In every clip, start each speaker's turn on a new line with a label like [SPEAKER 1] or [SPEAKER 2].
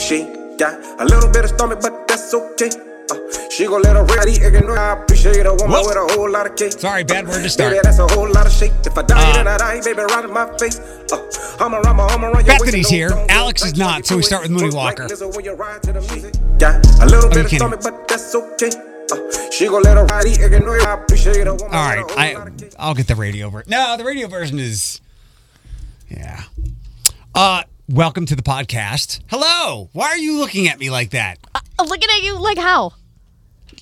[SPEAKER 1] She got a little bit of stomach, but that's okay. Uh, she gon' let her eat again. I appreciate a woman with a whole lot of cake.
[SPEAKER 2] Sorry, bad word to start.
[SPEAKER 1] Baby, that's a whole lot of shake. If I die,
[SPEAKER 2] Uh,
[SPEAKER 1] then I die, baby, right in my face. Uh, I'm a rama, I'm a run your
[SPEAKER 2] Bethany's here.
[SPEAKER 1] don't-
[SPEAKER 2] Alex is not, so we start with
[SPEAKER 1] like
[SPEAKER 2] Walker.
[SPEAKER 1] Lizzo when you ride to the music. Got a little
[SPEAKER 2] you
[SPEAKER 1] bit of stomach, but that's okay. Uh, she gon' let her ride, again. I appreciate a woman
[SPEAKER 2] All right,
[SPEAKER 1] with a whole
[SPEAKER 2] I
[SPEAKER 1] lot of cake.
[SPEAKER 2] I'll get the radio version. No, the radio version is yeah. Uh, welcome to the podcast. Hello. Why are you looking at me like that?
[SPEAKER 3] Uh, looking at you like how?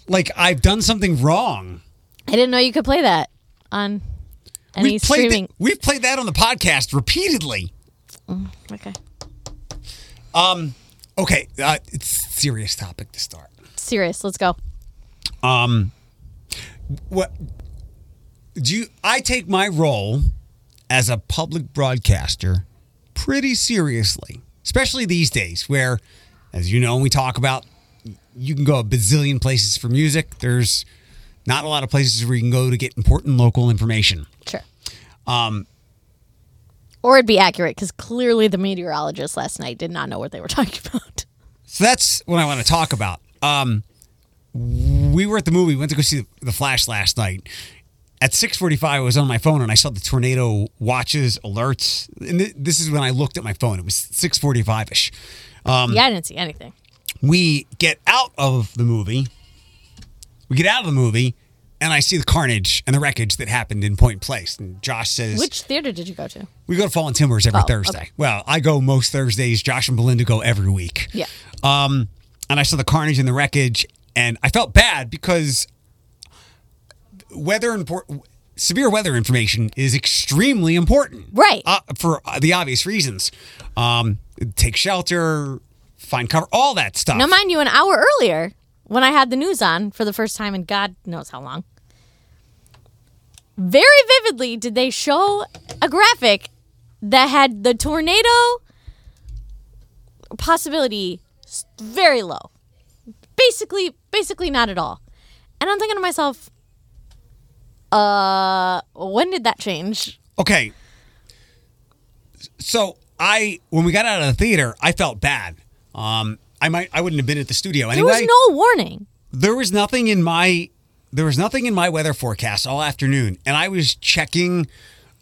[SPEAKER 2] Like I've done something wrong.
[SPEAKER 3] I didn't know you could play that on any
[SPEAKER 2] We've played,
[SPEAKER 3] streaming.
[SPEAKER 2] that, we've played that on the podcast repeatedly.
[SPEAKER 3] Okay. Um.
[SPEAKER 2] Okay, uh, it's a serious topic to start.
[SPEAKER 3] Serious. Let's go.
[SPEAKER 2] Um, what do you? I take my role as a public broadcaster pretty seriously, especially these days, where, as you know, we talk about, you can go a bazillion places for music. There's not a lot of places where you can go to get important local information.
[SPEAKER 3] Sure.
[SPEAKER 2] Um,
[SPEAKER 3] Or it'd be accurate because clearly the meteorologist last night did not know what they were talking about.
[SPEAKER 2] So that's what I want to talk about. Um, we were at the movie. Went to go see the, the Flash last night. At 6:45, I was on my phone and I saw the tornado watches alerts. And th- this is when I looked at my phone. It was 6:45 ish. Um,
[SPEAKER 3] yeah, I didn't see anything.
[SPEAKER 2] We get out of the movie. We get out of the movie, and I see the carnage and the wreckage that happened in Point Place. And Josh says,
[SPEAKER 3] Which theater did you go to?
[SPEAKER 2] "We go to Fallen Timbers every
[SPEAKER 3] Oh,
[SPEAKER 2] Thursday."
[SPEAKER 3] okay.
[SPEAKER 2] Well, I go most Thursdays. Josh and Belinda go every week.
[SPEAKER 3] Yeah.
[SPEAKER 2] Um, and I saw the carnage and the wreckage, and I felt bad because weather import- severe weather information is extremely important,
[SPEAKER 3] Right.
[SPEAKER 2] Uh, for uh, the obvious reasons. Um, take shelter, find cover, all that stuff.
[SPEAKER 3] Now, mind you, an hour earlier, when I had the news on for the first time in God knows how long, very vividly did they show a graphic that had the tornado possibility very low. Basically, basically not at all. And I'm thinking to myself, uh, when did that change?
[SPEAKER 2] Okay. So I, when we got out of the theater, I felt bad. Um, I might, I wouldn't have been at the studio anyway.
[SPEAKER 3] There was no warning.
[SPEAKER 2] there was nothing in my there was nothing in my weather forecast all afternoon and i was checking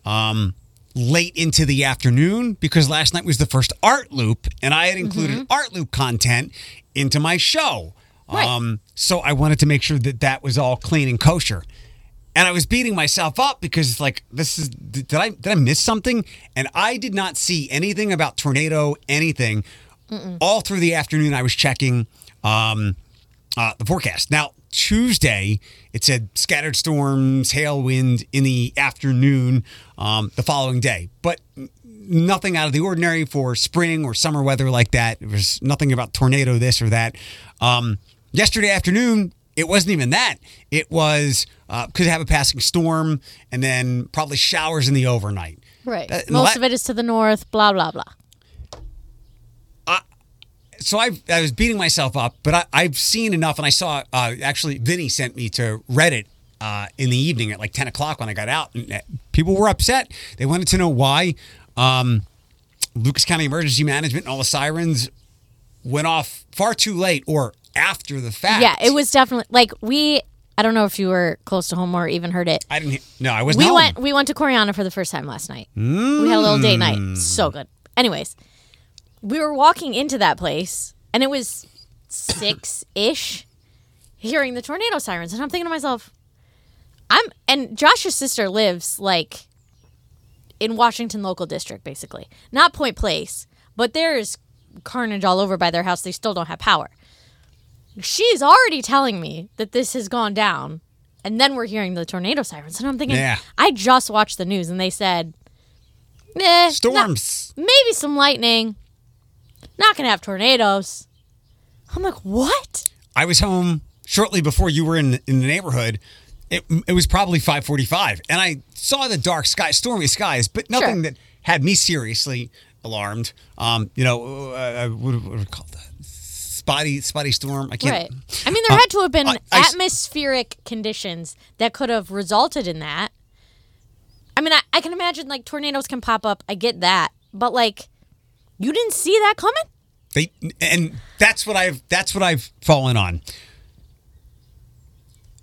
[SPEAKER 2] um late into the afternoon because last night was the first art loop and i had included art loop content into my show
[SPEAKER 3] Right.
[SPEAKER 2] um so i wanted to make sure that that was all clean and kosher and i was beating myself up because like this is did i did i miss something and i did not see anything about tornado anything all through the afternoon i was checking um uh, the forecast. Now, Tuesday, it said scattered storms, hail, wind in the afternoon um, the following day, but nothing out of the ordinary for spring or summer weather like that. There was nothing about tornado, this or that. Um, yesterday afternoon, it wasn't even that. It was uh, could have a passing storm and then probably showers in the overnight.
[SPEAKER 3] Right.
[SPEAKER 2] That-
[SPEAKER 3] Most of it is to the north, blah, blah, blah.
[SPEAKER 2] so I, I was beating myself up, but I, I've seen enough, and I saw uh, actually Vinny sent me to Reddit uh, in the evening at like ten o'clock when I got out, and uh, people were upset. They wanted to know why um, Lucas County Emergency Management and all the sirens went off far too late or after the fact.
[SPEAKER 3] Yeah, it was definitely like we. I don't know if you were close to home or even heard it.
[SPEAKER 2] I didn't. No, I was.
[SPEAKER 3] We
[SPEAKER 2] not
[SPEAKER 3] went. We went to Koreana for the first time last night. We had a little date night.
[SPEAKER 2] Mm.
[SPEAKER 3] So good. Anyways, we were walking into that place, and it was six ish, hearing the tornado sirens, and I'm thinking to myself, I'm and Josh's sister lives like in Washington local district, basically, not Point Place, but there's carnage all over by their house. They still don't have power. She's already telling me that this has gone down, and then we're hearing the tornado sirens, and I'm thinking,
[SPEAKER 2] Yeah.
[SPEAKER 3] I just watched the news, and they said, eh, not-
[SPEAKER 2] storms.
[SPEAKER 3] maybe some lightning, not gonna have tornadoes. I'm like, what?
[SPEAKER 2] I was home shortly before you were in in the neighborhood. It, it was probably 5:45, and I saw the dark sky, stormy skies, but nothing
[SPEAKER 3] Sure.
[SPEAKER 2] that had me seriously alarmed. Um, you know, uh, what, what do we call that? Spotty, spotty storm. I can't.
[SPEAKER 3] Right. I mean, there had to have been
[SPEAKER 2] I- I s-
[SPEAKER 3] atmospheric conditions that could have resulted in that. I mean, I, I can imagine like tornadoes can pop up. I get that. But like, you didn't see that coming?
[SPEAKER 2] They and that's what I've that's what I've fallen on.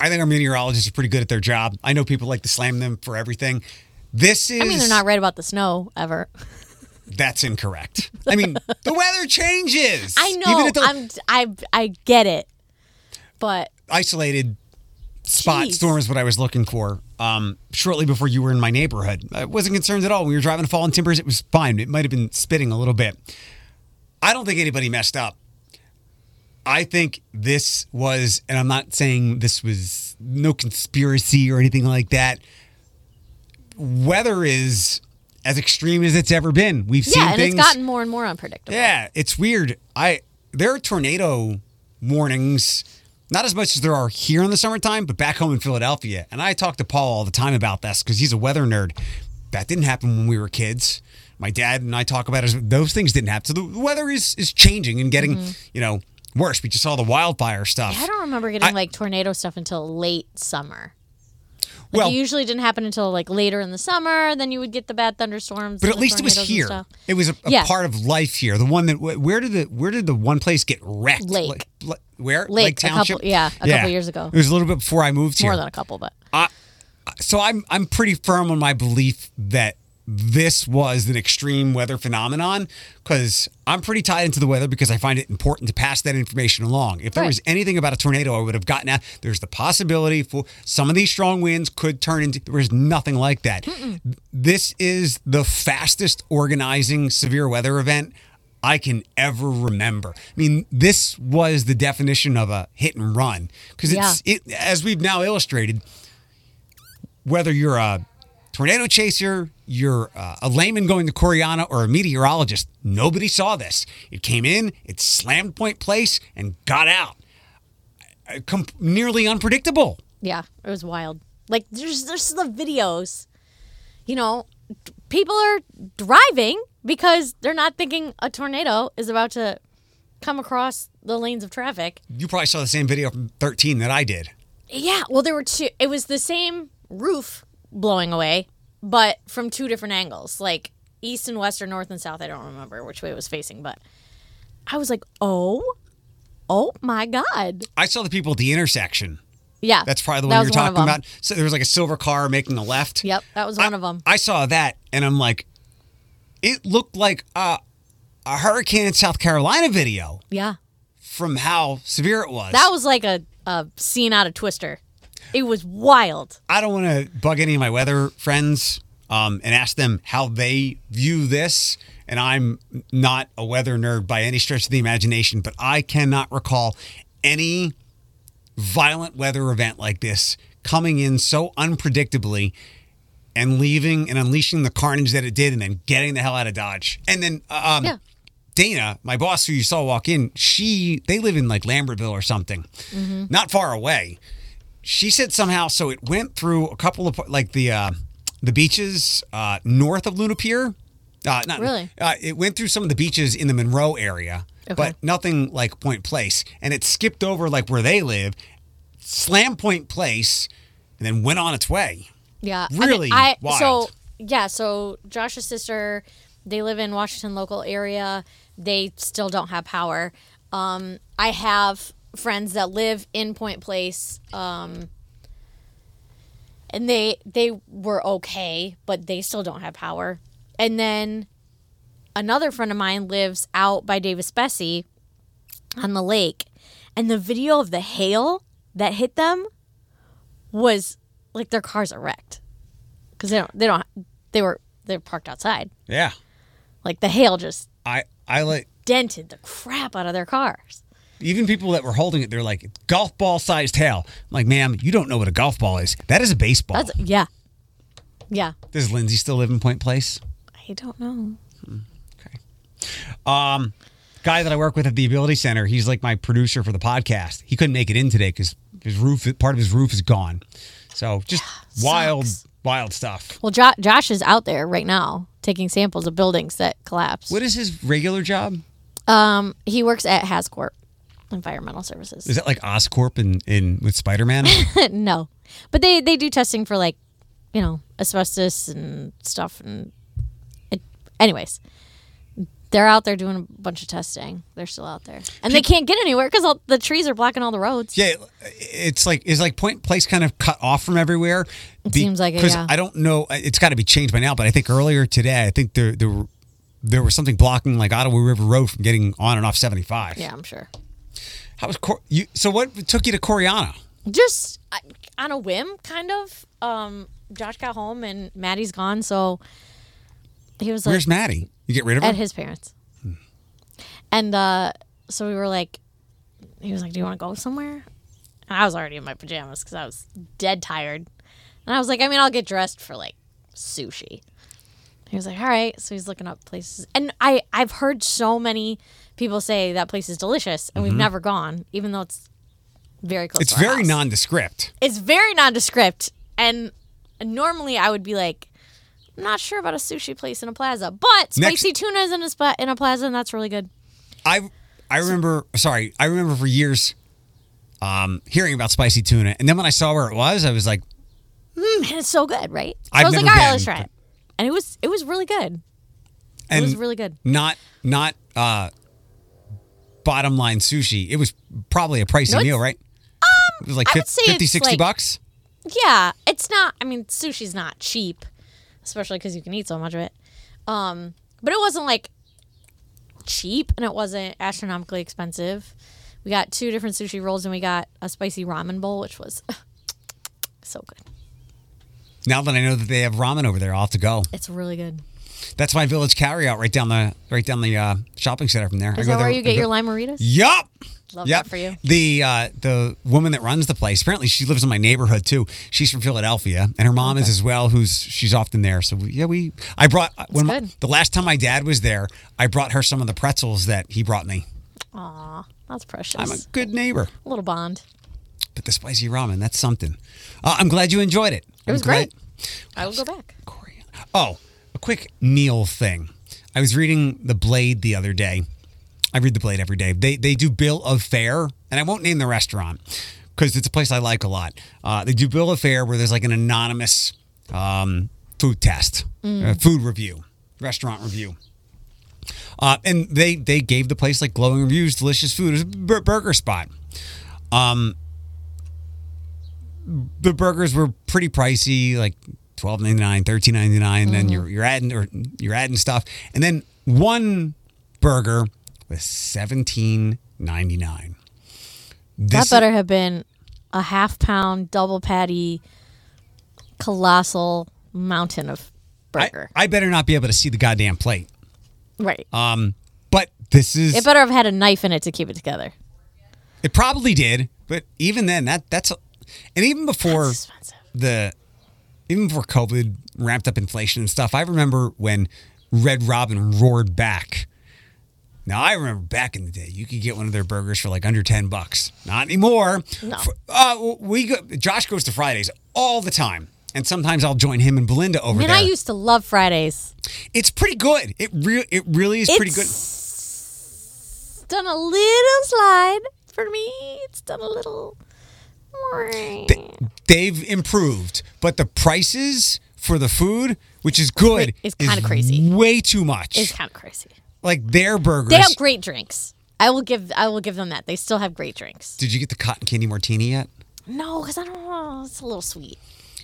[SPEAKER 2] I think our meteorologists are pretty good at their job. I know people like to slam them for everything. This is
[SPEAKER 3] I mean, they're not right about the snow ever.
[SPEAKER 2] that's incorrect. I mean, the weather changes.
[SPEAKER 3] I know.
[SPEAKER 2] The
[SPEAKER 3] I'm. I. I get it. But
[SPEAKER 2] isolated spot
[SPEAKER 3] Jeez.
[SPEAKER 2] storm is what I was looking for. Um, shortly before you were in my neighborhood, I wasn't concerned at all. When we were driving to Fallen Timbers, it was fine. It might have been spitting a little bit. I don't think anybody messed up. I think this was, and I'm not saying this was no conspiracy or anything like that. Weather is as extreme as it's ever been. We've seen
[SPEAKER 3] yeah, and
[SPEAKER 2] things.
[SPEAKER 3] it's gotten more and more unpredictable.
[SPEAKER 2] Yeah, it's weird. I there are tornado warnings, not as much as there are here in the summertime, but back home in Philadelphia. And I talk to Paul all the time about this because he's a weather nerd. That didn't happen when we were kids. My dad and I talk about it. Those things didn't happen. So the weather is is changing and getting mm-hmm. you know worse. We just saw the wildfire stuff.
[SPEAKER 3] I don't remember getting
[SPEAKER 2] I-
[SPEAKER 3] like tornado stuff until late summer. Like
[SPEAKER 2] Well-
[SPEAKER 3] it usually didn't happen until like later in the summer. Then you would get the bad thunderstorms.
[SPEAKER 2] But at least it was here. It was a, a
[SPEAKER 3] Yeah.
[SPEAKER 2] part of life here. The one that where did the where did the one place get wrecked?
[SPEAKER 3] Lake.
[SPEAKER 2] Like, where?
[SPEAKER 3] Lake, a
[SPEAKER 2] Township.
[SPEAKER 3] couple- yeah, a couple years ago.
[SPEAKER 2] It was a little bit before I moved here.
[SPEAKER 3] More than a couple, but
[SPEAKER 2] so I'm I'm pretty firm on my belief that this was an extreme weather phenomenon because I'm pretty tied into the weather because I find it important to pass that information along. If there
[SPEAKER 3] Right.
[SPEAKER 2] was anything about a tornado, I would have gotten out. There's the possibility for some of these strong winds could turn into. There was nothing like that. This is the fastest organizing severe weather event I can ever remember. I mean, this was the definition of a hit and run because it's it as we've now illustrated whether you're a tornado chaser, you're uh, a layman going to Koreana, or a meteorologist, nobody saw this. It came in, it slammed Point Place, and got out. Uh, com- nearly unpredictable.
[SPEAKER 3] yeah, it was wild. Like there's there's the videos. You know, people are driving because they're not thinking a tornado is about to come across the lanes of traffic.
[SPEAKER 2] You probably saw the same video from 13 that I did.
[SPEAKER 3] Yeah, well, there were two. It was the same roof blowing away, but from two different angles, like east and west or north and south. I don't remember which way it was facing, but I was like, oh, oh my god.
[SPEAKER 2] I saw the people at the intersection.
[SPEAKER 3] Yeah,
[SPEAKER 2] That's probably the one you're talking about. So there was like a silver car making a left.
[SPEAKER 3] Yep, that was one of them.
[SPEAKER 2] I saw that and I'm like, it looked like a, a hurricane in South Carolina video
[SPEAKER 3] Yeah,
[SPEAKER 2] from how severe it was.
[SPEAKER 3] that was like a, a scene out of Twister. It was wild.
[SPEAKER 2] I don't want to bug any of my weather friends um, and ask them how they view this. And I'm not a weather nerd by any stretch of the imagination, but I cannot recall any violent weather event like this coming in so unpredictably and leaving and unleashing the carnage that it did and then getting the hell out of Dodge. And then um,
[SPEAKER 3] Yeah.
[SPEAKER 2] Dana, my boss who you saw walk in, she they live in like Lambertville or something,
[SPEAKER 3] Mm-hmm.
[SPEAKER 2] not far away. She said somehow so it went through a couple of like the uh, the beaches uh, north of Luna Pier. Uh, not
[SPEAKER 3] Really?
[SPEAKER 2] Uh, it went through some of the beaches in the Monroe area,
[SPEAKER 3] Okay.
[SPEAKER 2] but nothing like Point Place. And it skipped over like where they live, slammed Point Place, and then went on its way.
[SPEAKER 3] Yeah, I mean,
[SPEAKER 2] Really
[SPEAKER 3] I,
[SPEAKER 2] wild.
[SPEAKER 3] So yeah, so Josh's sister, they live in Washington local area. They still don't have power. Um, I have friends that live in Point Place, um, and they they were okay, but they still don't have power. And then another friend of mine lives out by Davis-Besse on the lake, and the video of the hail that hit them was like their cars are wrecked. Because they don't they don't they were they're parked outside.
[SPEAKER 2] Yeah,
[SPEAKER 3] like the hail just
[SPEAKER 2] I I like
[SPEAKER 3] dented the crap out of their cars
[SPEAKER 2] even people that were holding it. They're like golf ball sized hail. I'm like, ma'am, you don't know what a golf ball is. That is a baseball.
[SPEAKER 3] that's yeah yeah
[SPEAKER 2] Does Lindsay still live in Point Place?
[SPEAKER 3] i don't know Okay.
[SPEAKER 2] Um, guy that I work with at the Ability Center, he's like my producer for the podcast. He couldn't make it in today because his roof, part of his roof is gone. So just wild,
[SPEAKER 3] sucks.
[SPEAKER 2] wild stuff.
[SPEAKER 3] well jo- josh is out there right now taking samples of buildings that collapsed
[SPEAKER 2] What is his regular job?
[SPEAKER 3] um he works at hascorp environmental services
[SPEAKER 2] Is that like Oscorp in, in with Spider Man?
[SPEAKER 3] no but they they do testing for like you know asbestos and stuff and it, anyways They're out there doing a bunch of testing. They're still out there, and they can't get anywhere because the trees are blocking all the roads.
[SPEAKER 2] Yeah, it's like is like Point Place kind of cut off from everywhere. It
[SPEAKER 3] seems like it,
[SPEAKER 2] because
[SPEAKER 3] yeah.
[SPEAKER 2] I don't know. It's got to be changed by now. But I think earlier today, I think there there there was something blocking like Ottawa River Road from getting on and off seventy five.
[SPEAKER 3] Yeah, I'm sure.
[SPEAKER 2] How was Cor- you? So what took you to Koreana?
[SPEAKER 3] Just uh, on a whim, kind of. Um, Josh got home and Madi's gone, so he was like
[SPEAKER 2] Where's Madi? You get rid of her?
[SPEAKER 3] at his parents. And uh, so we were like, he was like, "Do you want to go somewhere?" And I was already in my pajamas because I was dead tired. And I was like, "I mean, I'll get dressed for like sushi." He was like, "All right." So he's looking up places, and I I've heard so many people say that place is delicious, and we've never gone, even though it's very close.
[SPEAKER 2] Mm-hmm. it's
[SPEAKER 3] to our
[SPEAKER 2] very
[SPEAKER 3] house.
[SPEAKER 2] nondescript.
[SPEAKER 3] It's very nondescript, and normally I would be like. I'm not sure about a sushi place in a plaza, but
[SPEAKER 2] Next-
[SPEAKER 3] spicy tuna is in a spot in a plaza, and that's really good.
[SPEAKER 2] I I remember. Sorry, I remember for years um, hearing about spicy tuna, and then when I saw where it was, I was like,
[SPEAKER 3] and it's so good, right? So
[SPEAKER 2] I've
[SPEAKER 3] I was like,
[SPEAKER 2] never
[SPEAKER 3] all right,
[SPEAKER 2] been,
[SPEAKER 3] let's try it. And it was it was really good. It was really good.
[SPEAKER 2] not not uh, bottom line sushi. It was probably a pricey
[SPEAKER 3] No,
[SPEAKER 2] meal, right? it was like
[SPEAKER 3] I
[SPEAKER 2] 50, 50 60
[SPEAKER 3] like-
[SPEAKER 2] bucks.
[SPEAKER 3] Yeah, it's not. I mean, sushi's not cheap, especially because you can eat so much of it. Um, but it wasn't like cheap, and it wasn't astronomically expensive. We got two different sushi rolls, and we got a spicy ramen bowl, which was so good.
[SPEAKER 2] Now that I know that they have ramen over there, I'll have to go.
[SPEAKER 3] It's really good.
[SPEAKER 2] That's my village carryout right down the right down the uh, shopping center from there. I go
[SPEAKER 3] that where
[SPEAKER 2] there-
[SPEAKER 3] you get your limaritas?
[SPEAKER 2] Yup.
[SPEAKER 3] Love
[SPEAKER 2] yep.
[SPEAKER 3] that for you.
[SPEAKER 2] The uh, the woman that runs the place, apparently she lives in my neighborhood too. She's from Philadelphia, and her mom is as well. Who's she's often there. So we, yeah, we I brought when my, the last time my dad was there, I brought her some of the pretzels that he brought me.
[SPEAKER 3] Aw, that's precious.
[SPEAKER 2] I'm a good neighbor.
[SPEAKER 3] a little bond.
[SPEAKER 2] But the spicy ramen, that's something. Uh, I'm glad you enjoyed it.
[SPEAKER 3] It was great. I will go back.
[SPEAKER 2] Korean. Oh, a quick meal thing. I was reading The Blade the other day. I read The Blade every day. They they do bill of fare, and I won't name the restaurant because it's a place I like a lot. Uh, they do bill of fare where there's like an anonymous um, food test, uh, food review, restaurant review. Uh, and they they gave the place like glowing reviews, delicious food. It was a bur- burger spot. Um, the burgers were pretty pricey, like twelve ninety nine, thirteen ninety nine. Then you're you're adding or you're adding stuff, and then one burger was seventeen ninety nine.
[SPEAKER 3] That better have been a half pound double patty, colossal mountain of
[SPEAKER 2] I,
[SPEAKER 3] burger.
[SPEAKER 2] I better not be able to see the goddamn plate.
[SPEAKER 3] right.
[SPEAKER 2] Um, but this is
[SPEAKER 3] it better have had a knife in it to keep it together.
[SPEAKER 2] it probably did, but even then that that's a, and even before the even before COVID ramped up inflation and stuff, I remember when Red Robin roared back. Now I remember back in the day, you could get one of their burgers for like under ten bucks. Not anymore.
[SPEAKER 3] No.
[SPEAKER 2] Uh, we go. Josh goes to Fridays all the time, and sometimes I'll join him and Belinda over
[SPEAKER 3] Man,
[SPEAKER 2] there.
[SPEAKER 3] I used to love Fridays.
[SPEAKER 2] it's pretty good. It real. It really is pretty good.
[SPEAKER 3] It's done a little slide for me. It's done a little.
[SPEAKER 2] They've improved, but the prices for the food, which is good,
[SPEAKER 3] It's kinda crazy.
[SPEAKER 2] Way too much.
[SPEAKER 3] It's kind of crazy.
[SPEAKER 2] like their burgers.
[SPEAKER 3] They have great drinks. I will give. I will give them that. They still have great drinks.
[SPEAKER 2] Did you get the cotton candy martini yet?
[SPEAKER 3] No, because I don't know. It's a little sweet.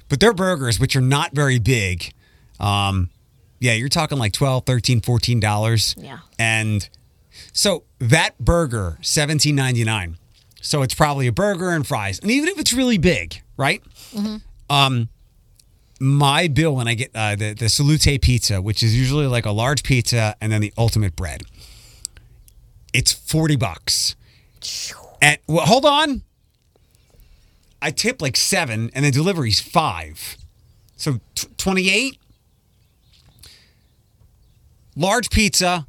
[SPEAKER 2] But their burgers, which are not very big, um, yeah, you're talking like 12 13 14 dollars.
[SPEAKER 3] Yeah.
[SPEAKER 2] And so that burger, 17.99. So it's probably a burger and fries. And even if it's really big, right? Um, my bill when I get uh, the, the Salute pizza, which is usually like a large pizza and then the ultimate bread, it's 40 bucks. And well, hold on. I tip like seven and the delivery's five. So t- 28. Large pizza,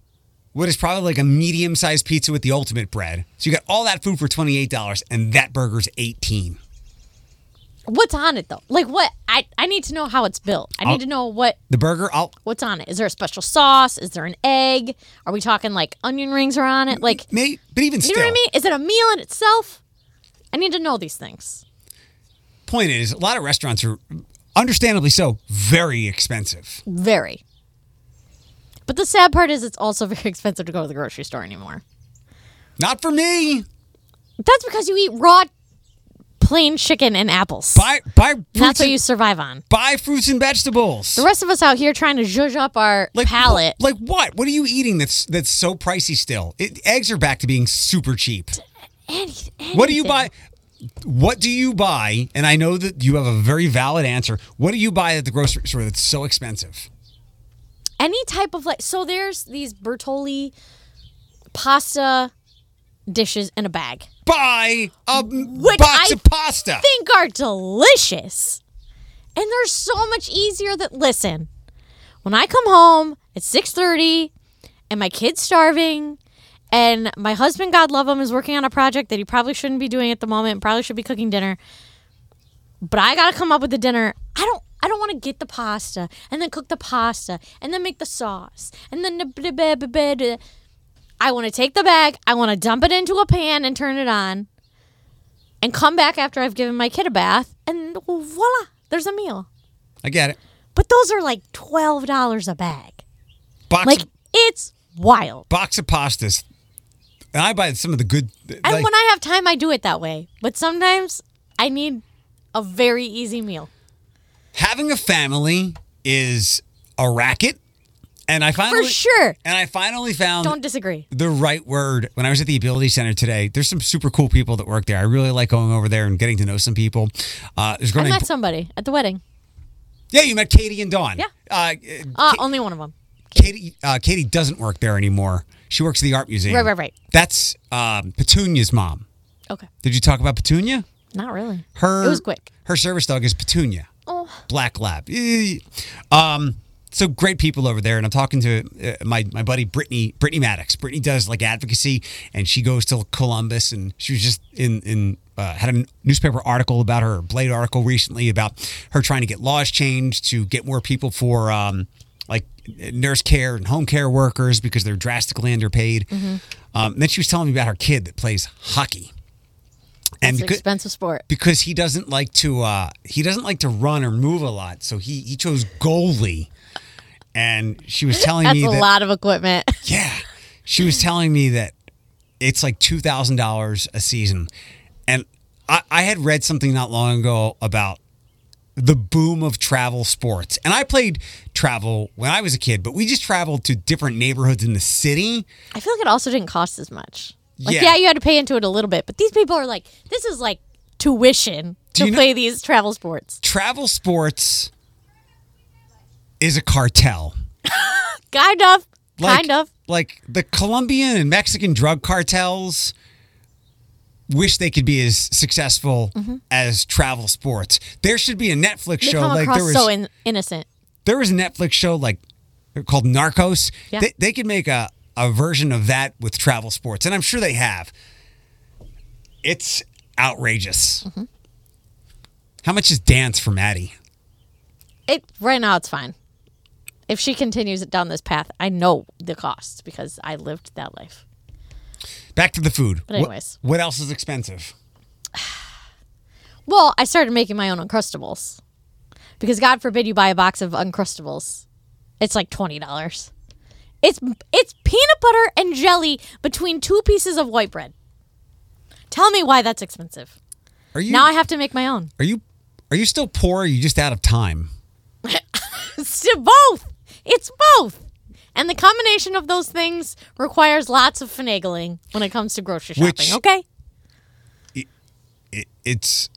[SPEAKER 2] what is probably like a medium sized pizza with the ultimate bread. So you got all that food for $28 and that burger's 18.
[SPEAKER 3] What's on it though? Like what? I I need to know how it's built. I need
[SPEAKER 2] I'll-
[SPEAKER 3] to know what
[SPEAKER 2] The burger, I'll
[SPEAKER 3] what's on it. Is there a special sauce? Is there an egg? Are we talking like onion rings are on it? Like
[SPEAKER 2] may, but even
[SPEAKER 3] you
[SPEAKER 2] still,
[SPEAKER 3] know what I mean? Is it a meal in itself? I need to know these things.
[SPEAKER 2] point is, a lot of restaurants are, understandably so, very expensive.
[SPEAKER 3] Very. But the sad part is, it's also very expensive to go to the grocery store anymore.
[SPEAKER 2] Not for me.
[SPEAKER 3] That's because you eat raw, plain chicken and apples.
[SPEAKER 2] Buy buy
[SPEAKER 3] that's what
[SPEAKER 2] and,
[SPEAKER 3] you survive on.
[SPEAKER 2] buy fruits and vegetables.
[SPEAKER 3] The rest of us out here trying to zhuzh up our
[SPEAKER 2] like
[SPEAKER 3] palate.
[SPEAKER 2] Like what? What are you eating that's that's so pricey still? It, eggs are back to being super cheap.
[SPEAKER 3] Any-
[SPEAKER 2] What do you buy? What do you buy? And I know that you have a very valid answer. What do you buy at the grocery store that's so expensive?
[SPEAKER 3] Any type of like. So there's these Bertolli pasta dishes in a bag.
[SPEAKER 2] Buy a
[SPEAKER 3] Which
[SPEAKER 2] box
[SPEAKER 3] I
[SPEAKER 2] of pasta.
[SPEAKER 3] think are delicious. And they're so much easier that listen. When I come home at 6:30 and my kid's starving and my husband God love him is working on a project that he probably shouldn't be doing at the moment, probably should be cooking dinner. But I got to come up with the dinner. I don't I don't want to get the pasta and then cook the pasta and then make the sauce and then the I want to take the bag, I want to dump it into a pan and turn it on and come back after I've given my kid a bath, and voila, there's a meal.
[SPEAKER 2] I get it.
[SPEAKER 3] But those are like twelve dollars a bag.
[SPEAKER 2] Box
[SPEAKER 3] Like
[SPEAKER 2] of,
[SPEAKER 3] it's wild.
[SPEAKER 2] box of pastas. And I buy some of the good.
[SPEAKER 3] And
[SPEAKER 2] like-
[SPEAKER 3] when I have time, I do it that way. But sometimes I need a very easy meal.
[SPEAKER 2] Having a family is a racket, and I finally For
[SPEAKER 3] sure.
[SPEAKER 2] and I finally found
[SPEAKER 3] Don't disagree.
[SPEAKER 2] the right word when I was at the Ability Center today. There's some super cool people that work there. I really like going over there and getting to know some people. Uh, there's
[SPEAKER 3] I met somebody at the wedding.
[SPEAKER 2] yeah, you met Katie and Dawn.
[SPEAKER 3] Yeah.
[SPEAKER 2] uh,
[SPEAKER 3] Uh, only one of them.
[SPEAKER 2] Katie. Uh, Katie doesn't work there anymore. She works at the art museum.
[SPEAKER 3] Right, right, right.
[SPEAKER 2] That's um, Petunia's mom.
[SPEAKER 3] Okay.
[SPEAKER 2] Did you talk about Petunia?
[SPEAKER 3] Not really.
[SPEAKER 2] Her
[SPEAKER 3] It was quick.
[SPEAKER 2] Her service dog is Petunia.
[SPEAKER 3] Oh.
[SPEAKER 2] Black Lab. Um, so great people over there, and I'm talking to uh, my my buddy Brittany Brittany Maddox. Brittany does like advocacy, and she goes to Columbus, and she was just in in uh, had a newspaper article about her Blade article recently about her trying to get laws changed to get more people for um, like nurse care and home care workers because they're drastically underpaid.
[SPEAKER 3] Mm-hmm.
[SPEAKER 2] Um, and then she was telling me about her kid that plays hockey. And
[SPEAKER 3] It's an
[SPEAKER 2] becau-
[SPEAKER 3] expensive sport.
[SPEAKER 2] because he doesn't like to uh he doesn't like to run or move a lot so he he chose goalie and she was telling
[SPEAKER 3] That's
[SPEAKER 2] me
[SPEAKER 3] a
[SPEAKER 2] that
[SPEAKER 3] lot of equipment.
[SPEAKER 2] yeah she was telling me that it's like $2000 a season and I, I had read something not long ago about the boom of travel sports and i played travel when i was a kid but we just traveled to different neighborhoods in the city
[SPEAKER 3] I feel like it also didn't cost as much. Like,
[SPEAKER 2] Yeah.
[SPEAKER 3] yeah, you had to pay into it a little bit, but these people are like, this is like tuition to
[SPEAKER 2] you know-
[SPEAKER 3] play these travel sports.
[SPEAKER 2] travel sports is a cartel
[SPEAKER 3] Kind of.
[SPEAKER 2] like,
[SPEAKER 3] kind of.
[SPEAKER 2] like the Colombian and Mexican drug cartels wish they could be as successful as travel sports. There should be a Netflix
[SPEAKER 3] Mm-hmm. They
[SPEAKER 2] show like there was
[SPEAKER 3] so in- innocent.
[SPEAKER 2] there was a Netflix show like called Narcos.
[SPEAKER 3] Yeah.
[SPEAKER 2] They, they could make a a version of that with travel sports, and I'm sure they have. It's outrageous.
[SPEAKER 3] Mm-hmm.
[SPEAKER 2] How much is dance for Madi?
[SPEAKER 3] It right now it's fine. If she continues down this path, I know the costs because I lived that life.
[SPEAKER 2] Back to the food.
[SPEAKER 3] But
[SPEAKER 2] What-
[SPEAKER 3] anyways.
[SPEAKER 2] what else is expensive?
[SPEAKER 3] Well, I started making my own Uncrustables because God forbid you buy a box of Uncrustables. It's like twenty dollars. It's it's peanut butter and jelly between two pieces of white bread. Tell me why that's expensive.
[SPEAKER 2] Are you
[SPEAKER 3] Now I have to make my own.
[SPEAKER 2] Are you are you still poor? Or are you just out of time?
[SPEAKER 3] It's both. It's both. And the combination of those things requires lots of finagling when it comes to grocery shopping.
[SPEAKER 2] Which-
[SPEAKER 3] okay.
[SPEAKER 2] It, it's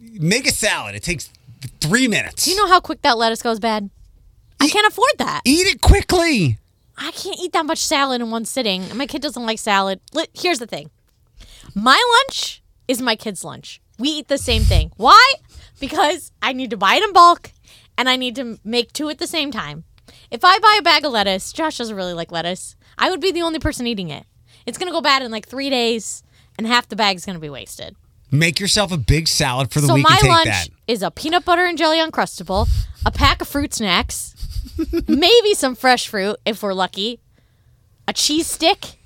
[SPEAKER 2] make a salad. It takes three minutes.
[SPEAKER 3] Do you know how quick that lettuce goes bad? I can't afford that.
[SPEAKER 2] Eat it quickly.
[SPEAKER 3] I can't eat that much salad in one sitting. My kid doesn't like salad. Here's the thing my lunch is my kid's lunch. We eat the same thing. Why? Because I need to buy it in bulk and I need to make two at the same time. If I buy a bag of lettuce, Josh doesn't really like lettuce, I would be the only person eating it. It's going to go bad in like three days and half the bag's going to be wasted.
[SPEAKER 2] Make yourself a big salad for the
[SPEAKER 3] so
[SPEAKER 2] week
[SPEAKER 3] my
[SPEAKER 2] and take
[SPEAKER 3] lunch
[SPEAKER 2] that.
[SPEAKER 3] is a peanut butter and jelly uncrustable, a pack of fruit snacks, maybe some fresh fruit if we're lucky, a cheese stick,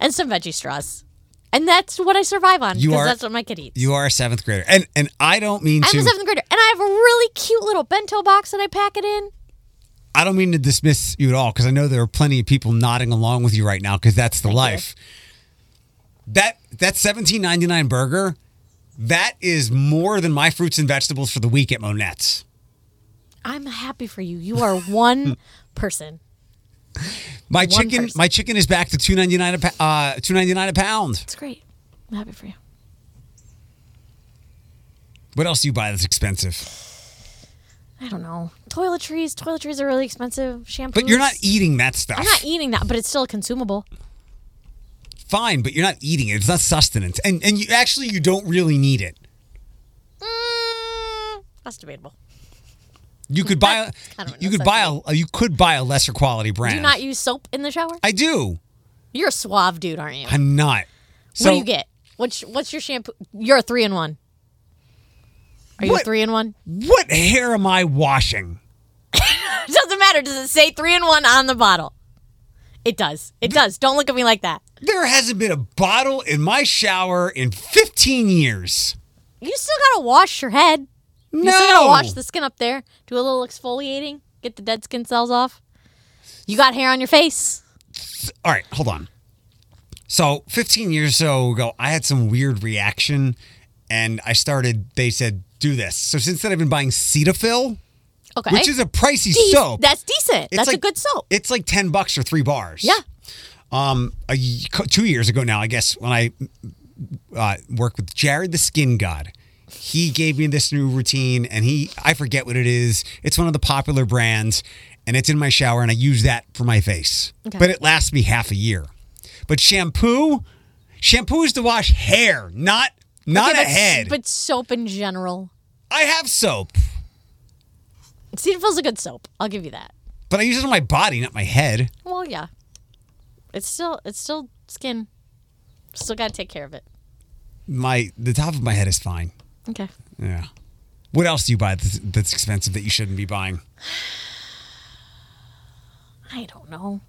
[SPEAKER 3] and some veggie straws. And that's what I survive on
[SPEAKER 2] You
[SPEAKER 3] because that's what my kid eats.
[SPEAKER 2] You are a seventh grader, and and I don't mean
[SPEAKER 3] I'm
[SPEAKER 2] to.
[SPEAKER 3] a seventh grader, and I have a really cute little bento box that I pack it in.
[SPEAKER 2] I don't mean to dismiss you at all because I know there are plenty of people nodding along with you right now because that's the
[SPEAKER 3] Thank you.
[SPEAKER 2] life. That that seventeen ninety nine burger, that is more than my fruits and vegetables for the week at Monnette's.
[SPEAKER 3] I'm happy for you. You are one person.
[SPEAKER 2] My
[SPEAKER 3] One
[SPEAKER 2] chicken,
[SPEAKER 3] person.
[SPEAKER 2] my chicken is back to two ninety nine a uh, two ninety nine a pound.
[SPEAKER 3] It's great. I'm happy for you.
[SPEAKER 2] What else do you buy that's expensive?
[SPEAKER 3] I don't know. Toiletries. Toiletries are really expensive. Shampoos.
[SPEAKER 2] But you're not eating that stuff.
[SPEAKER 3] I'm not eating that, but it's still a consumable.
[SPEAKER 2] Fine, but you're not eating it. It's not sustenance, and and you actually you don't really need it.
[SPEAKER 3] Mm, that's debatable.
[SPEAKER 2] You could buy a, you could buy a you could buy a lesser quality brand.
[SPEAKER 3] Do you not use soap in the shower?
[SPEAKER 2] I do.
[SPEAKER 3] You're a suave dude, aren't you?
[SPEAKER 2] I'm not. So
[SPEAKER 3] what do you get? What's what's your shampoo? You're a three in one. Are you
[SPEAKER 2] What?
[SPEAKER 3] a three in one?
[SPEAKER 2] What hair am I washing?
[SPEAKER 3] Doesn't matter. Does it say three in one on the bottle? It does. It does. Don't look at me like that.
[SPEAKER 2] There hasn't been a bottle in my shower in 15 years.
[SPEAKER 3] You still gotta wash your head.
[SPEAKER 2] No.
[SPEAKER 3] You still gotta wash the skin up there. Do a little exfoliating. Get the dead skin cells off. You got hair on your face.
[SPEAKER 2] All right, hold on. So 15 years so ago, I had some weird reaction, and I started. They said do this. So since then, I've been buying Cetaphil,
[SPEAKER 3] Okay.
[SPEAKER 2] which is a pricey
[SPEAKER 3] Dec-
[SPEAKER 2] soap.
[SPEAKER 3] That's decent.
[SPEAKER 2] It's
[SPEAKER 3] That's a good soap.
[SPEAKER 2] It's like 10 bucks or three bars.
[SPEAKER 3] Yeah.
[SPEAKER 2] Um, a, two years ago now, I guess, when I uh, worked with Jared the Skin God, he gave me this new routine, and he I forget what it is. It's one of the popular brands, and it's in my shower, and I use that for my face.
[SPEAKER 3] Okay.
[SPEAKER 2] But it lasts me half a year. But shampoo, shampoo is to wash hair, not not
[SPEAKER 3] Okay,
[SPEAKER 2] a
[SPEAKER 3] but,
[SPEAKER 2] head.
[SPEAKER 3] But soap in general.
[SPEAKER 2] I have soap,
[SPEAKER 3] Cetaphil's a good soap. I'll give you that.
[SPEAKER 2] but I use it on my body, not my head.
[SPEAKER 3] Well, yeah. It's still it's still skin. Still gotta take care of it.
[SPEAKER 2] My the top of my head is fine.
[SPEAKER 3] Okay.
[SPEAKER 2] Yeah. What else do you buy that's, that's expensive that you shouldn't be buying?
[SPEAKER 3] I don't know.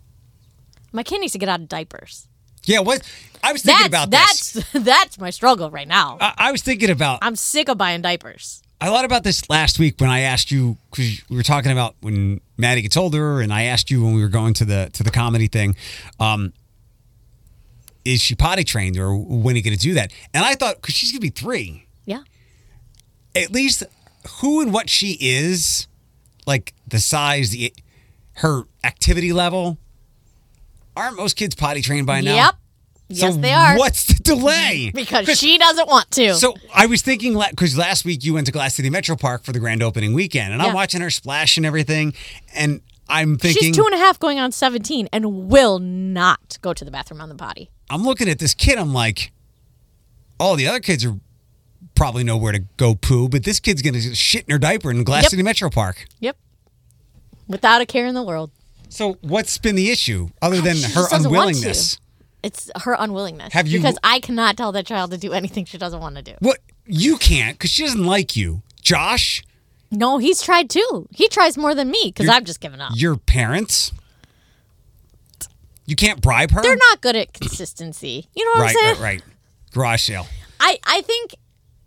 [SPEAKER 3] My kid needs to get out of diapers.
[SPEAKER 2] Yeah, what I was thinking
[SPEAKER 3] That's
[SPEAKER 2] about
[SPEAKER 3] that's
[SPEAKER 2] this.
[SPEAKER 3] that's my struggle right now.
[SPEAKER 2] I, I was thinking about
[SPEAKER 3] I'm sick of buying diapers.
[SPEAKER 2] I thought about this last week when I asked you because we were talking about when Madi gets older, and I asked you when we were going to the to the comedy thing, um, is she potty trained or when are you going to do that? And I thought because she's going to be three. At least who and what she is, like the size, the her activity level. Aren't most kids potty trained by now?
[SPEAKER 3] Yep.
[SPEAKER 2] So
[SPEAKER 3] Yes, they are.
[SPEAKER 2] What's the delay?
[SPEAKER 3] Because she doesn't want to.
[SPEAKER 2] So I was thinking because last week you went to Glass City Metro Park for the grand opening weekend, and I'm watching her splash and everything, and I'm thinking
[SPEAKER 3] She's two and a half going on 17 and will not go to the bathroom on the potty.
[SPEAKER 2] I'm looking at this kid. I'm like, all the other kids are probably know where to go poo, but this kid's gonna shit in her diaper in Glass
[SPEAKER 3] Yep.
[SPEAKER 2] City Metro Park.
[SPEAKER 3] Yep. Without a care in the world.
[SPEAKER 2] So what's been the issue other than her
[SPEAKER 3] just doesn't want to.
[SPEAKER 2] unwillingness?
[SPEAKER 3] It's her unwillingness.
[SPEAKER 2] Have you-
[SPEAKER 3] Because I cannot tell that child to do anything she doesn't want to do.
[SPEAKER 2] What you can't because she doesn't like you, Josh.
[SPEAKER 3] No, he's tried too. He tries more than me because I've just given up.
[SPEAKER 2] Your parents. You can't bribe her.
[SPEAKER 3] They're not good at consistency. You know what
[SPEAKER 2] right,
[SPEAKER 3] I'm saying?
[SPEAKER 2] right, right. Garage sale.
[SPEAKER 3] I, I think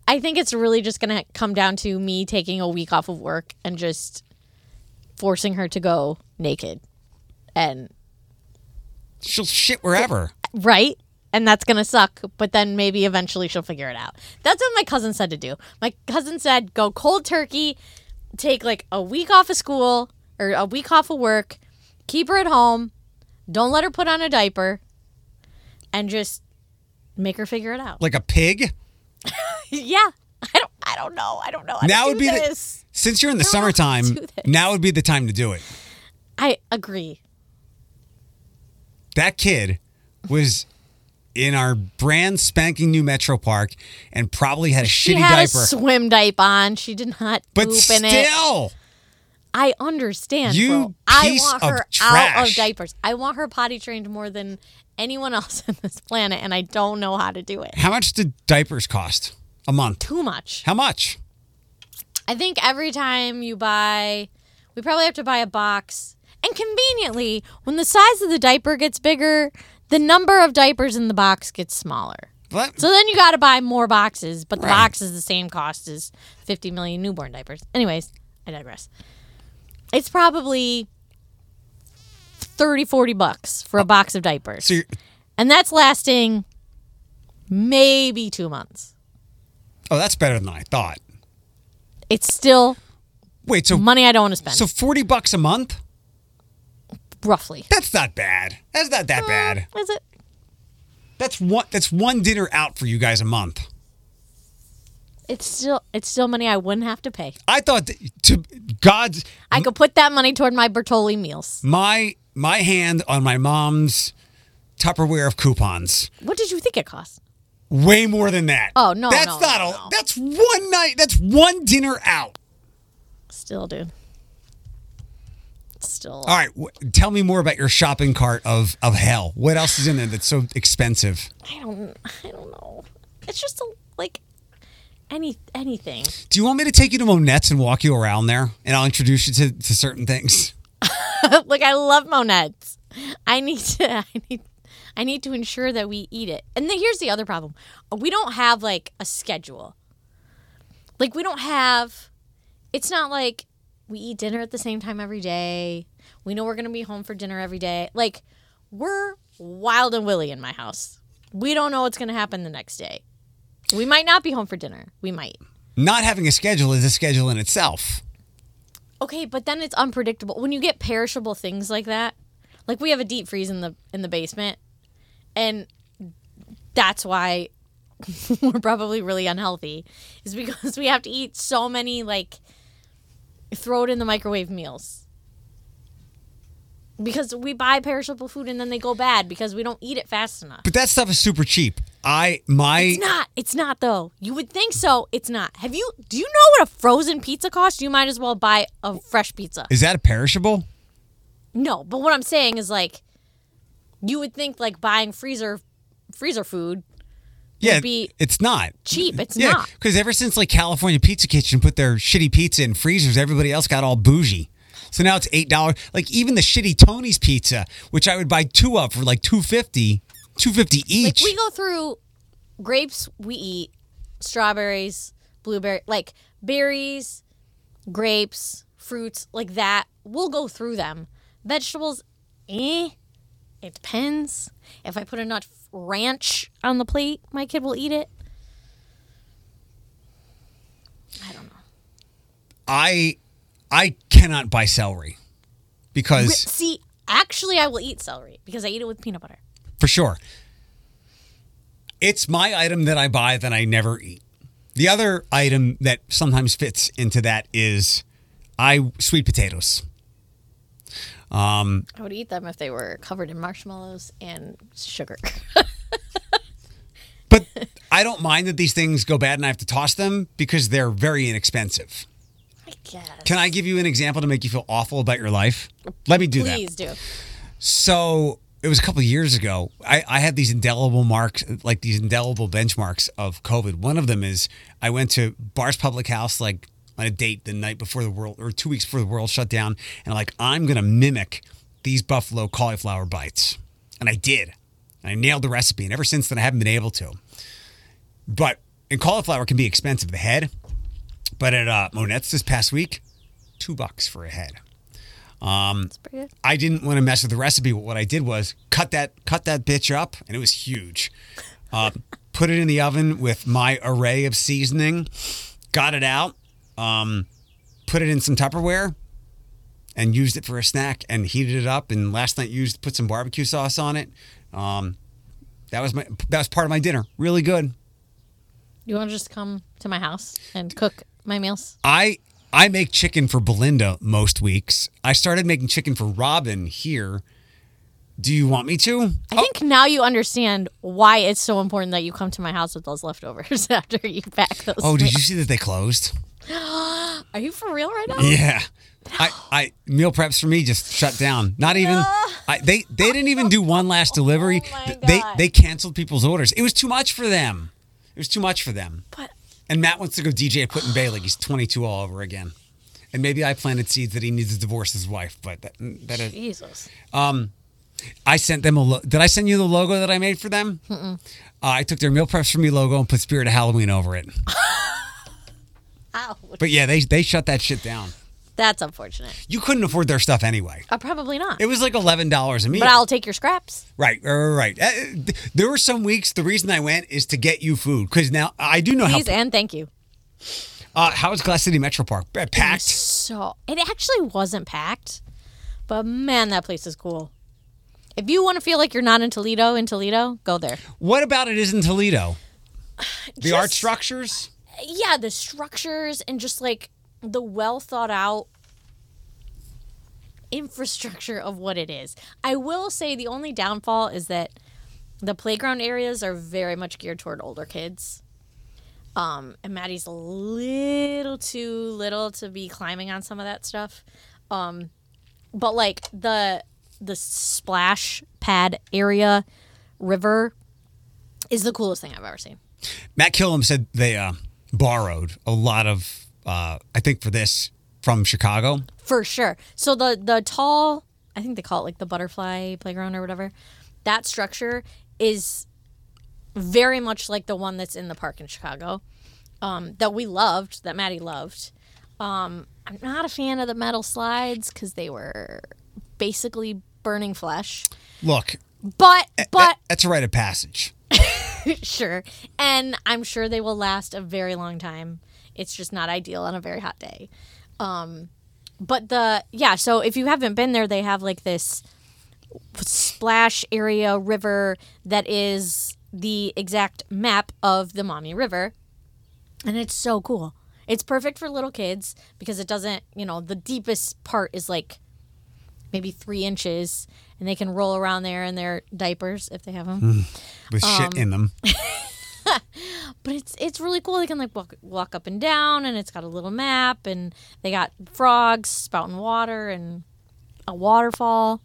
[SPEAKER 3] I think it's really just gonna come down to me taking a week off of work and just forcing her to go naked. And
[SPEAKER 2] She'll shit wherever.
[SPEAKER 3] right? And that's gonna suck, but then maybe eventually she'll figure it out. That's what my cousin said to do. My cousin said go cold turkey, take like a week off of school or a week off of work, keep her at home, don't let her put on a diaper, and just make her figure it out.
[SPEAKER 2] like a pig.
[SPEAKER 3] yeah. I don't I don't know. I don't know. to
[SPEAKER 2] Now would be
[SPEAKER 3] this.
[SPEAKER 2] the since you're in the
[SPEAKER 3] don't know how to
[SPEAKER 2] summertime. Now would be the time to do it.
[SPEAKER 3] I agree.
[SPEAKER 2] That kid was in our brand spanking new Metro Park and probably had a
[SPEAKER 3] She
[SPEAKER 2] shitty
[SPEAKER 3] had
[SPEAKER 2] diaper.
[SPEAKER 3] a swim diaper on. She did not
[SPEAKER 2] but
[SPEAKER 3] poop in it.
[SPEAKER 2] still,
[SPEAKER 3] I understand.
[SPEAKER 2] You
[SPEAKER 3] bro. I want her out of diapers. I want her potty trained more than anyone else on this planet, and I don't know how to do it.
[SPEAKER 2] how much did diapers cost a month?
[SPEAKER 3] Too much.
[SPEAKER 2] How much?
[SPEAKER 3] I think every time you buy, we probably have to buy a box. And conveniently, when the size of the diaper gets bigger, the number of diapers in the box gets smaller.
[SPEAKER 2] What?
[SPEAKER 3] So then you got to buy more boxes, but the
[SPEAKER 2] Right.
[SPEAKER 3] box is the same cost as 50 million newborn diapers. Anyways, I digress. It's probably 30, 40 bucks for a uh, box of diapers.
[SPEAKER 2] So
[SPEAKER 3] and that's lasting maybe two months.
[SPEAKER 2] oh, that's better than I thought.
[SPEAKER 3] It's still
[SPEAKER 2] Wait, so
[SPEAKER 3] money I don't want to spend.
[SPEAKER 2] so forty bucks a month?
[SPEAKER 3] roughly.
[SPEAKER 2] That's not bad. That's not that uh, bad.
[SPEAKER 3] Is it?
[SPEAKER 2] That's one. That's one dinner out for you guys a month.
[SPEAKER 3] It's still it's still money I wouldn't have to pay.
[SPEAKER 2] I thought that to God's
[SPEAKER 3] I could put that money toward my Bertolli meals.
[SPEAKER 2] my my hand on my mom's Tupperware of coupons.
[SPEAKER 3] What did you think it cost?
[SPEAKER 2] Way more than that.
[SPEAKER 3] Oh, no,
[SPEAKER 2] that's
[SPEAKER 3] no,
[SPEAKER 2] not
[SPEAKER 3] no,
[SPEAKER 2] a.
[SPEAKER 3] no.
[SPEAKER 2] That's one night. That's one dinner out.
[SPEAKER 3] Still, dude. Still.
[SPEAKER 2] All right, w- tell me more about your shopping cart of of hell. What else is in there that's so expensive?
[SPEAKER 3] I don't. I don't know. It's just a, like any anything.
[SPEAKER 2] Do you want me to take you to Monnette's and walk you around there, and I'll introduce you to, to certain things?
[SPEAKER 3] like I love monnettes. I need to. I need. I need to ensure that we eat it. And then here's the other problem: we don't have like a schedule. Like we don't have. It's not like we eat dinner at the same time every day. We know we're gonna be home for dinner every day. Like we're wild and willy in my house. We don't know what's gonna happen the next day. We might not be home for dinner. We might.
[SPEAKER 2] Not having a schedule is a schedule in itself.
[SPEAKER 3] Okay, but then it's unpredictable. When you get perishable things like that, like we have a deep freeze in the in the basement, and that's why we're probably really unhealthy. Is because we have to eat so many like throw it in the microwave meals. Because we buy perishable food and then they go bad because we don't eat it fast enough.
[SPEAKER 2] But that stuff is super cheap. I my
[SPEAKER 3] It's not. It's not though. You would think so. It's not. Have you? Do you know what a frozen pizza costs? You might as well buy a fresh pizza.
[SPEAKER 2] is that a perishable?
[SPEAKER 3] No, but what I'm saying is like, you would think like buying freezer freezer food
[SPEAKER 2] Yeah,
[SPEAKER 3] be
[SPEAKER 2] it's not
[SPEAKER 3] cheap. It's
[SPEAKER 2] Yeah,
[SPEAKER 3] not.
[SPEAKER 2] because ever since like California Pizza Kitchen put their shitty pizza in freezers, everybody else got all bougie. So now it's eight dollars. Like even the shitty Tony's pizza, which I would buy two of for like two fifty, two fifty
[SPEAKER 3] Like
[SPEAKER 2] each.
[SPEAKER 3] we go through grapes, we eat strawberries, blueberry, like berries, grapes, fruits like that. We'll go through them. Vegetables, eh? It depends. If I put enough ranch on the plate, my kid will eat it. I don't know.
[SPEAKER 2] I I cannot buy celery because
[SPEAKER 3] See, actually, I will eat celery because I eat it with peanut butter.
[SPEAKER 2] For sure. It's my item that I buy that I never eat. The other item that sometimes fits into that is I sweet potatoes.
[SPEAKER 3] Um, I would eat them if they were covered in marshmallows and sugar.
[SPEAKER 2] But I don't mind that these things go bad and I have to toss them because they're very inexpensive.
[SPEAKER 3] I guess.
[SPEAKER 2] Can I give you an example to make you feel awful about your life? Let me do that.
[SPEAKER 3] Please do.
[SPEAKER 2] So it was a couple years ago. I, I had these indelible marks, like these indelible benchmarks of COVID. One of them is I went to Barr's Public House like on a date the night before the world, or two weeks before the world shut down, and like I'm gonna mimic these buffalo cauliflower bites, and I did. I nailed the recipe, and ever since then I haven't been able to. But and cauliflower can be expensive, the head. But at uh, Monnette's this past week, two bucks for a head.
[SPEAKER 3] Good.
[SPEAKER 2] I didn't want to mess with the recipe. But what I did was cut that cut that bitch up, and it was huge. Uh, put it in the oven with my array of seasoning. Got it out. Um, put it in some Tupperware, and used it for a snack. And heated it up. And last night used put some barbecue sauce on it. Um, that was my that was part of my dinner. Really good.
[SPEAKER 3] You want to just come to my house and cook my meals?
[SPEAKER 2] I I make chicken for Belinda most weeks. I started making chicken for Robin here. Do you want me to?
[SPEAKER 3] I think oh. now you understand why it's so important that you come to my house with those leftovers after you pack those.
[SPEAKER 2] Oh, did you see that they closed?
[SPEAKER 3] Are you for real right now?
[SPEAKER 2] Yeah. I, I meal preps for me just shut down. Not even I, they they didn't even do one last delivery.
[SPEAKER 3] Oh
[SPEAKER 2] they they canceled people's orders. It was too much for them. It was too much for them.
[SPEAKER 3] But
[SPEAKER 2] And Matt wants to go DJ at Put in Bay like he's 22 all over again. And maybe I planted seeds that he needs to divorce his wife, but that, that is,
[SPEAKER 3] Jesus.
[SPEAKER 2] I sent them a. Lo- Did I send you the logo that I made for them? Uh, I took their meal preps for me logo and put Spirit of Halloween over it.
[SPEAKER 3] Ow.
[SPEAKER 2] But yeah, they they shut that shit down.
[SPEAKER 3] That's unfortunate.
[SPEAKER 2] You couldn't afford their stuff anyway.
[SPEAKER 3] Uh, probably not.
[SPEAKER 2] It was like eleven dollars a meal.
[SPEAKER 3] but I'll take your scraps.
[SPEAKER 2] right, right, right. Uh, There were some weeks. The reason I went is to get you food because now I do know how.
[SPEAKER 3] Please and thank you.
[SPEAKER 2] Uh, how is Glass City Metro Park Uh, packed?
[SPEAKER 3] So it actually wasn't packed, but man, that place is cool. If you want to feel like you're not in Toledo, in Toledo, go there.
[SPEAKER 2] What about it is in Toledo? The art structures.
[SPEAKER 3] Yeah, the structures and just like the well thought out infrastructure of what it is. I will say the only downfall is that the playground areas are very much geared toward older kids. Um, and Madi's a little too little to be climbing on some of that stuff. Um, but like the the splash pad area river is the coolest thing I've ever seen.
[SPEAKER 2] Matt Killam said they uh, borrowed a lot of, uh, I think, for this from Chicago.
[SPEAKER 3] For sure. So the the tall, I think they call it like the butterfly playground or whatever. That structure is very much like the one that's in the park in Chicago. Um, that we loved, that Madi loved. Um, I'm not a fan of the metal slides because they were basically burning flesh.
[SPEAKER 2] Look,
[SPEAKER 3] But but
[SPEAKER 2] that's a rite of passage.
[SPEAKER 3] sure, and I'm sure they will last a very long time. It's just not ideal on a very hot day. Um, but the yeah, so if you haven't been there, they have like this splash area river that is the exact map of the Maumee River, and it's so cool. It's perfect for little kids because it doesn't, you know, the deepest part is like maybe three inches, and they can roll around there in their diapers if they have them.
[SPEAKER 2] with shit in them.
[SPEAKER 3] but it's it's really cool. They can like walk walk up and down, and it's got a little map, and they got frogs spouting water, and a waterfall,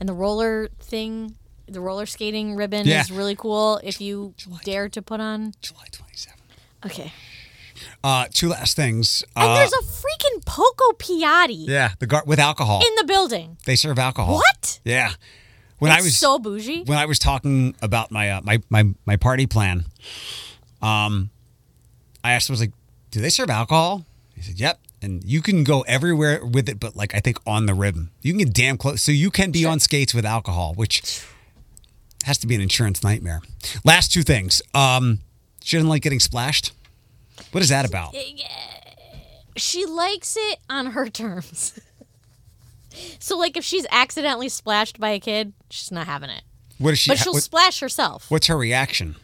[SPEAKER 3] and the roller thing, the roller skating ribbon
[SPEAKER 2] Yeah.
[SPEAKER 3] is really cool. If you dare to put on,
[SPEAKER 2] July 27th.
[SPEAKER 3] okay.
[SPEAKER 2] Uh, two last things.
[SPEAKER 3] And
[SPEAKER 2] Uh,
[SPEAKER 3] there's a freaking Poco Piatti
[SPEAKER 2] yeah, the gar- with alcohol.
[SPEAKER 3] in the building.
[SPEAKER 2] they serve alcohol.
[SPEAKER 3] What?
[SPEAKER 2] Yeah. When I was
[SPEAKER 3] so bougie.
[SPEAKER 2] when I was talking about my uh, my my my party plan, um, I asked him, I was like, "Do they serve alcohol?" He said, "Yep." And you can go everywhere with it, but like I think on the ribbon, you can get damn close. So you can be on skates with alcohol, which has to be an insurance nightmare. Last two things. Um, she doesn't like getting splashed. What is that about?
[SPEAKER 3] she likes it on her terms. so like if she's accidentally splashed by a kid, she's not having it.
[SPEAKER 2] What is she?
[SPEAKER 3] But she'll
[SPEAKER 2] what-
[SPEAKER 3] splash herself.
[SPEAKER 2] what's her reaction?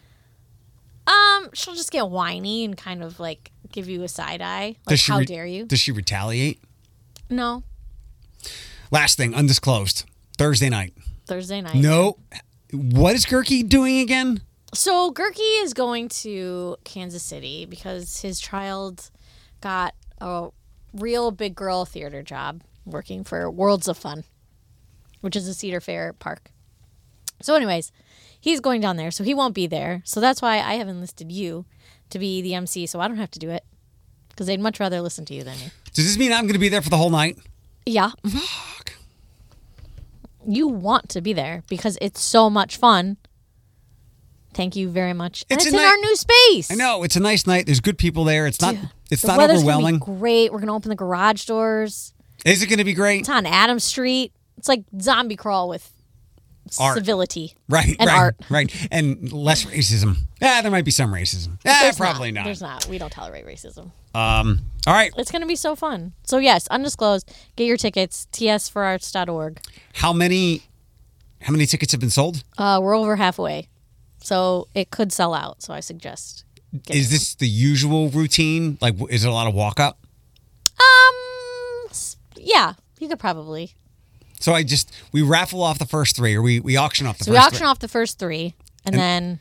[SPEAKER 3] Um, she'll just get whiny and kind of like give you a side eye. Like, how
[SPEAKER 2] re-
[SPEAKER 3] dare you?
[SPEAKER 2] Does she retaliate?
[SPEAKER 3] No,
[SPEAKER 2] Last thing, undisclosed. Thursday night.
[SPEAKER 3] Thursday night.
[SPEAKER 2] No. What is Gurky doing again?
[SPEAKER 3] So Gurky is going to Kansas City because his child got a real big girl theater job working for Worlds of Fun, which is a Cedar Fair park. So, anyways, he's going down there, so he won't be there. So that's why I have enlisted you to be the MC, so I don't have to do it because they'd much rather listen to you than you.
[SPEAKER 2] Does this mean I'm going to be there for the whole night?
[SPEAKER 3] Yeah. Mm-hmm.
[SPEAKER 2] Fuck.
[SPEAKER 3] you want to be there because it's so much fun. Thank you very much. And
[SPEAKER 2] It's
[SPEAKER 3] it's, in
[SPEAKER 2] ni-
[SPEAKER 3] our new space.
[SPEAKER 2] I know it's a nice night. There's good people there. It's not. It's
[SPEAKER 3] the
[SPEAKER 2] not overwhelming.
[SPEAKER 3] Great. We're gonna open the garage doors.
[SPEAKER 2] Is it going to be great?
[SPEAKER 3] It's on Adam Street. It's like zombie crawl with
[SPEAKER 2] Art.
[SPEAKER 3] civility.
[SPEAKER 2] Right.
[SPEAKER 3] and
[SPEAKER 2] right.
[SPEAKER 3] art.
[SPEAKER 2] Right. And less racism. Yeah, there might be some racism. Yeah, probably not.
[SPEAKER 3] There's not. We don't tolerate racism.
[SPEAKER 2] Um. All right.
[SPEAKER 3] It's gonna be so fun. So yes, undisclosed. Get your tickets. tsforarts.org.
[SPEAKER 2] How many? How many tickets have been sold?
[SPEAKER 3] Uh, we're over halfway, so it could sell out. So I suggest.
[SPEAKER 2] Is this the usual routine? Like, is it a lot of walk up?
[SPEAKER 3] Um. Yeah, you could probably.
[SPEAKER 2] So I just we raffle off the first three, or we we auction off the
[SPEAKER 3] So we
[SPEAKER 2] first
[SPEAKER 3] auction
[SPEAKER 2] three,
[SPEAKER 3] off the first three, and, then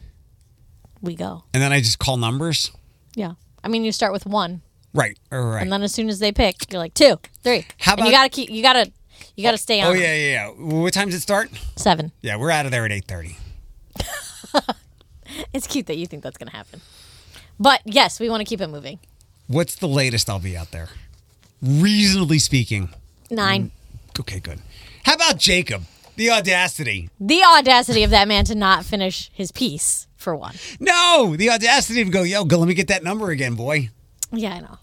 [SPEAKER 3] we go.
[SPEAKER 2] and then I just call numbers.
[SPEAKER 3] Yeah. I mean, you start with one,
[SPEAKER 2] Right. All right.
[SPEAKER 3] and then as soon as they pick, you're like two, three.
[SPEAKER 2] How
[SPEAKER 3] and you gotta keep. You gotta. You gotta stay on.
[SPEAKER 2] oh yeah, yeah, yeah. What time does it start?
[SPEAKER 3] Seven.
[SPEAKER 2] Yeah, we're out of there at eight thirty.
[SPEAKER 3] It's cute that you think that's gonna happen. But yes, we want to keep it moving.
[SPEAKER 2] What's the latest I'll be out there? Reasonably speaking.
[SPEAKER 3] Nine.
[SPEAKER 2] Mm, okay, good. How about Jacob? The audacity.
[SPEAKER 3] The audacity of that man to not finish his piece for one.
[SPEAKER 2] No, the audacity to go, yo, go, let me get that number again, boy.
[SPEAKER 3] Yeah, I know.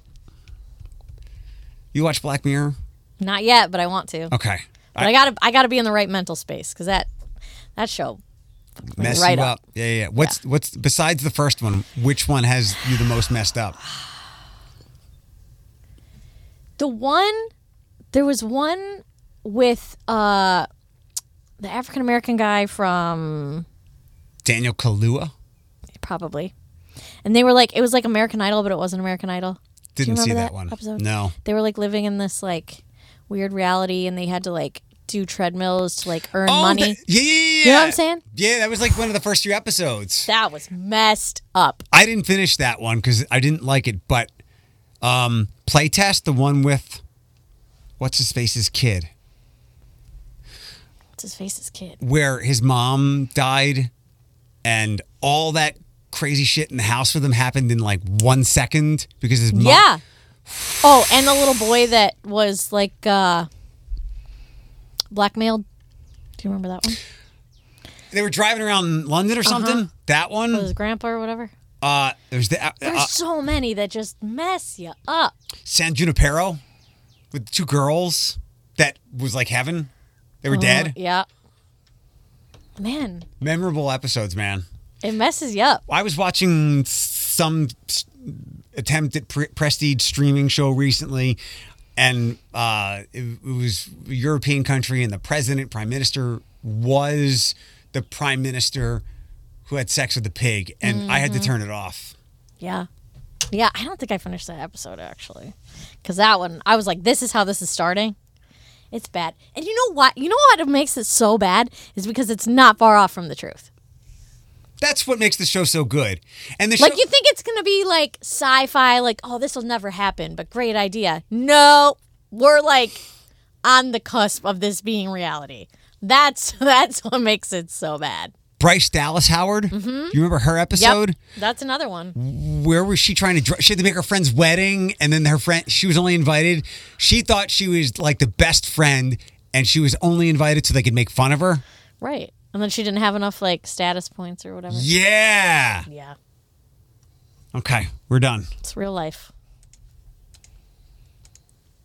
[SPEAKER 2] You watch Black Mirror?
[SPEAKER 3] Not yet, but I want to.
[SPEAKER 2] Okay.
[SPEAKER 3] But I gotta I gotta be in the right mental space because that that show
[SPEAKER 2] mess
[SPEAKER 3] right
[SPEAKER 2] you
[SPEAKER 3] up.
[SPEAKER 2] up. Yeah, yeah. yeah. What's what's besides the first one? Which one has you the most messed up?
[SPEAKER 3] The one, there was one with uh, the African American guy from
[SPEAKER 2] Daniel Kaluuya.
[SPEAKER 3] probably, and they were like, it was like American Idol, but it wasn't American Idol.
[SPEAKER 2] Didn't see
[SPEAKER 3] remember
[SPEAKER 2] that, one.
[SPEAKER 3] episode?
[SPEAKER 2] No.
[SPEAKER 3] They were like living in this like weird reality, and they had to like do treadmills to like earn money.
[SPEAKER 2] that- yeah, yeah, yeah.
[SPEAKER 3] You know what I'm saying?
[SPEAKER 2] Yeah, that was like one of the first few episodes.
[SPEAKER 3] that was messed up.
[SPEAKER 2] I didn't finish that one because I didn't like it. But um, playtest the one with what's his face's kid,
[SPEAKER 3] What's his face's kid.
[SPEAKER 2] where his mom died, and all that crazy shit in the house for them happened in like one second because his mom.
[SPEAKER 3] Yeah. Oh, and the little boy that was like uh blackmailed. Do you remember that one?
[SPEAKER 2] They were driving around London or something. That one.
[SPEAKER 3] With his grandpa or whatever.
[SPEAKER 2] Uh, there's the uh,
[SPEAKER 3] There's
[SPEAKER 2] uh,
[SPEAKER 3] so many that just mess you up.
[SPEAKER 2] San Junipero with two girls that was like heaven. They were
[SPEAKER 3] Uh,
[SPEAKER 2] dead.
[SPEAKER 3] Yeah. Man,
[SPEAKER 2] Memorable episodes, man.
[SPEAKER 3] it messes you up.
[SPEAKER 2] I was watching some attempt at pre- prestige streaming show recently, and uh, it, it was a European country, and the president, prime minister, was the prime minister who had sex with the pig, and I had to
[SPEAKER 3] Mm-hmm.
[SPEAKER 2] turn it off.
[SPEAKER 3] Yeah. Yeah, I don't think I finished that episode actually. Cuz that one I was like this is how this is starting. It's bad. And you know what? You know what makes it so bad is because it's not far off from the truth.
[SPEAKER 2] That's what makes the show so good. And the
[SPEAKER 3] Like you think it's gonna be like sci-fi, like oh this will never happen, but great idea. No, we're like on the cusp of this being reality. That's that's what makes it so bad.
[SPEAKER 2] Bryce Dallas Howard, you remember her episode?
[SPEAKER 3] Mm-hmm. Yep, that's another one.
[SPEAKER 2] where was she trying to dr- she had to make her friend's wedding and then her friend she was only invited she thought she was like the best friend and she was only invited so they could make fun of her
[SPEAKER 3] Right, and then she didn't have enough like status points or whatever.
[SPEAKER 2] yeah
[SPEAKER 3] Yeah,
[SPEAKER 2] okay we're done
[SPEAKER 3] it's real life.